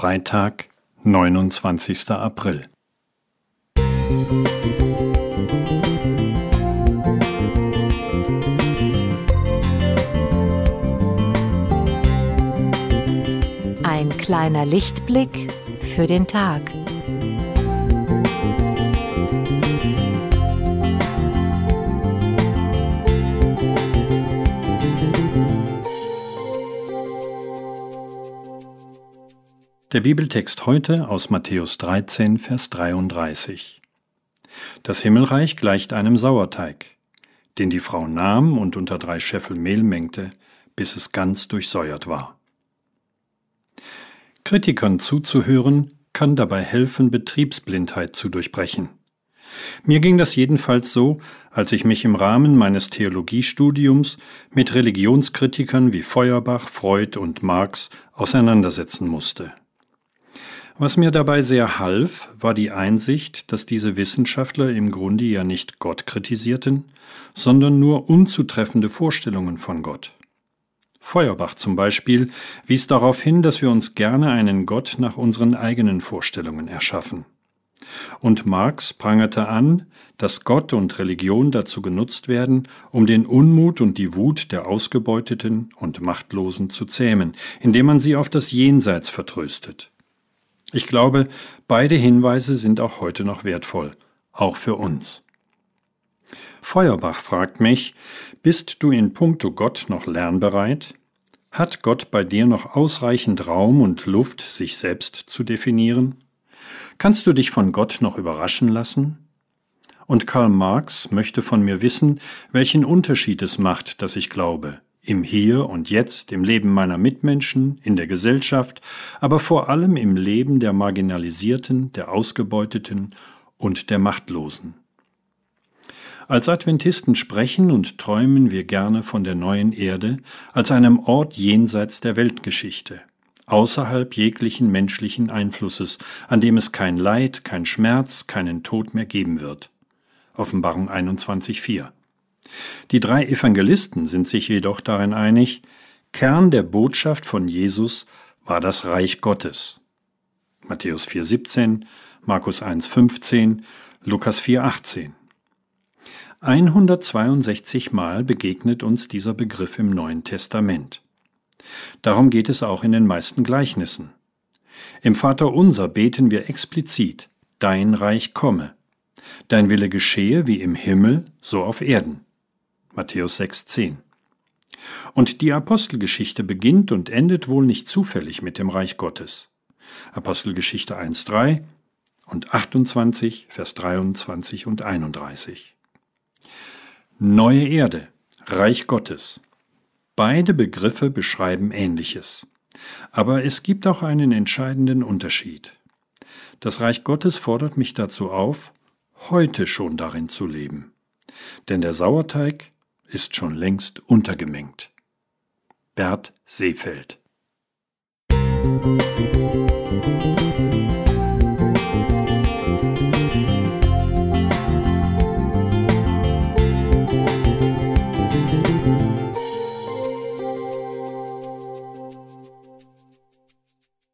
Freitag, 29. April. Ein kleiner Lichtblick für den Tag. Der Bibeltext heute aus Matthäus 13, Vers 33. Das Himmelreich gleicht einem Sauerteig, den die Frau nahm und unter drei Scheffel Mehl mengte, bis es ganz durchsäuert war. Kritikern zuzuhören kann dabei helfen, Betriebsblindheit zu durchbrechen. Mir ging das jedenfalls so, als ich mich im Rahmen meines Theologiestudiums mit Religionskritikern wie Feuerbach, Freud und Marx auseinandersetzen musste. Was mir dabei sehr half, war die Einsicht, dass diese Wissenschaftler im Grunde ja nicht Gott kritisierten, sondern nur unzutreffende Vorstellungen von Gott. Feuerbach zum Beispiel wies darauf hin, dass wir uns gerne einen Gott nach unseren eigenen Vorstellungen erschaffen. Und Marx prangerte an, dass Gott und Religion dazu genutzt werden, um den Unmut und die Wut der Ausgebeuteten und Machtlosen zu zähmen, indem man sie auf das Jenseits vertröstet. Ich glaube, beide Hinweise sind auch heute noch wertvoll, auch für uns. Feuerbach fragt mich, bist du in puncto Gott noch lernbereit? Hat Gott bei dir noch ausreichend Raum und Luft, sich selbst zu definieren? Kannst du dich von Gott noch überraschen lassen? Und Karl Marx möchte von mir wissen, welchen Unterschied es macht, dass ich glaube, im Hier und Jetzt, im Leben meiner Mitmenschen, in der Gesellschaft, aber vor allem im Leben der Marginalisierten, der Ausgebeuteten und der Machtlosen. Als Adventisten sprechen und träumen wir gerne von der neuen Erde als einem Ort jenseits der Weltgeschichte, außerhalb jeglichen menschlichen Einflusses, an dem es kein Leid, kein Schmerz, keinen Tod mehr geben wird. Offenbarung 21.4 die drei Evangelisten sind sich jedoch darin einig, Kern der Botschaft von Jesus war das Reich Gottes. Matthäus 4,17, Markus 1,15, Lukas 4,18. 162 Mal begegnet uns dieser Begriff im Neuen Testament. Darum geht es auch in den meisten Gleichnissen. Im Vater unser beten wir explizit, Dein Reich komme, Dein Wille geschehe wie im Himmel, so auf Erden. Matthäus 6,10. Und die Apostelgeschichte beginnt und endet wohl nicht zufällig mit dem Reich Gottes. Apostelgeschichte 1,3 und 28, Vers 23 und 31. Neue Erde, Reich Gottes. Beide Begriffe beschreiben Ähnliches. Aber es gibt auch einen entscheidenden Unterschied. Das Reich Gottes fordert mich dazu auf, heute schon darin zu leben. Denn der Sauerteig ist schon längst untergemengt. Bert Seefeld Musik